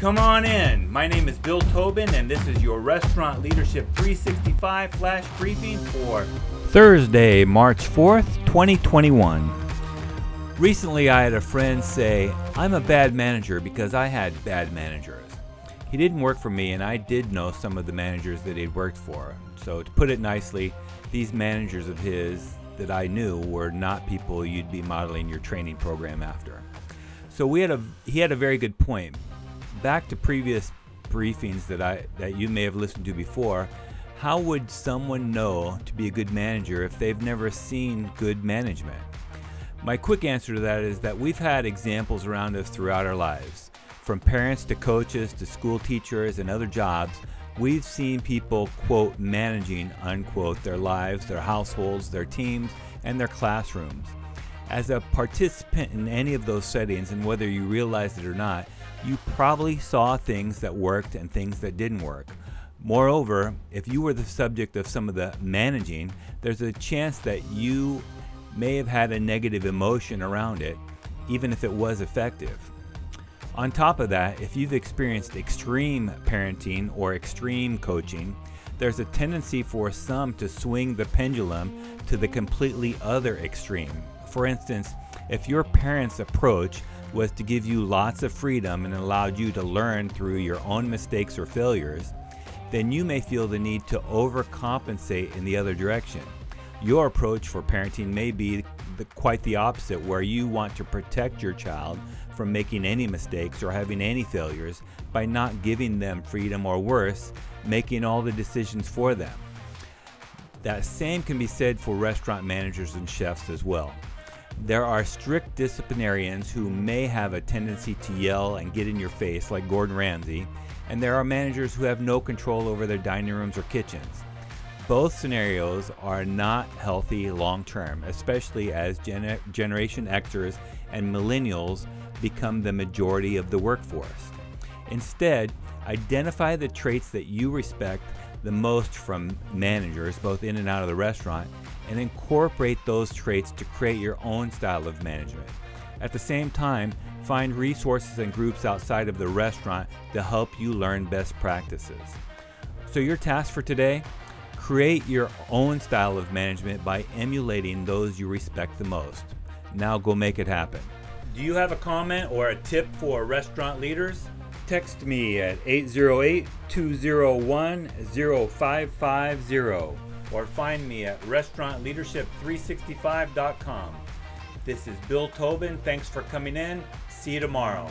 Come on in. My name is Bill Tobin, and this is your Restaurant Leadership 365 flash briefing for Thursday, March 4th, 2021. Recently, I had a friend say, I'm a bad manager because I had bad managers. He didn't work for me, and I did know some of the managers that he'd worked for. So, to put it nicely, these managers of his that I knew were not people you'd be modeling your training program after. So we had a he had a very good point. Back to previous briefings that I that you may have listened to before, how would someone know to be a good manager if they've never seen good management? My quick answer to that is that we've had examples around us throughout our lives. From parents to coaches to school teachers and other jobs, we've seen people, quote, managing, unquote, their lives, their households, their teams, and their classrooms. As a participant in any of those settings, and whether you realize it or not, you probably saw things that worked and things that didn't work. Moreover, if you were the subject of some of the managing, there's a chance that you may have had a negative emotion around it, even if it was effective. On top of that, if you've experienced extreme parenting or extreme coaching, there's a tendency for some to swing the pendulum to the completely other extreme. For instance, if your parents' approach was to give you lots of freedom and allowed you to learn through your own mistakes or failures, then you may feel the need to overcompensate in the other direction. Your approach for parenting may be the, quite the opposite, where you want to protect your child from making any mistakes or having any failures by not giving them freedom or worse, making all the decisions for them. That same can be said for restaurant managers and chefs as well. There are strict disciplinarians who may have a tendency to yell and get in your face, like Gordon Ramsay, and there are managers who have no control over their dining rooms or kitchens. Both scenarios are not healthy long term, especially as Gen- Generation Xers and Millennials become the majority of the workforce. Instead, identify the traits that you respect the most from managers, both in and out of the restaurant, and incorporate those traits to create your own style of management. At the same time, find resources and groups outside of the restaurant to help you learn best practices. So, your task for today create your own style of management by emulating those you respect the most. Now, go make it happen. Do you have a comment or a tip for restaurant leaders? Text me at 808 201 0550 or find me at restaurantleadership365.com. This is Bill Tobin. Thanks for coming in. See you tomorrow.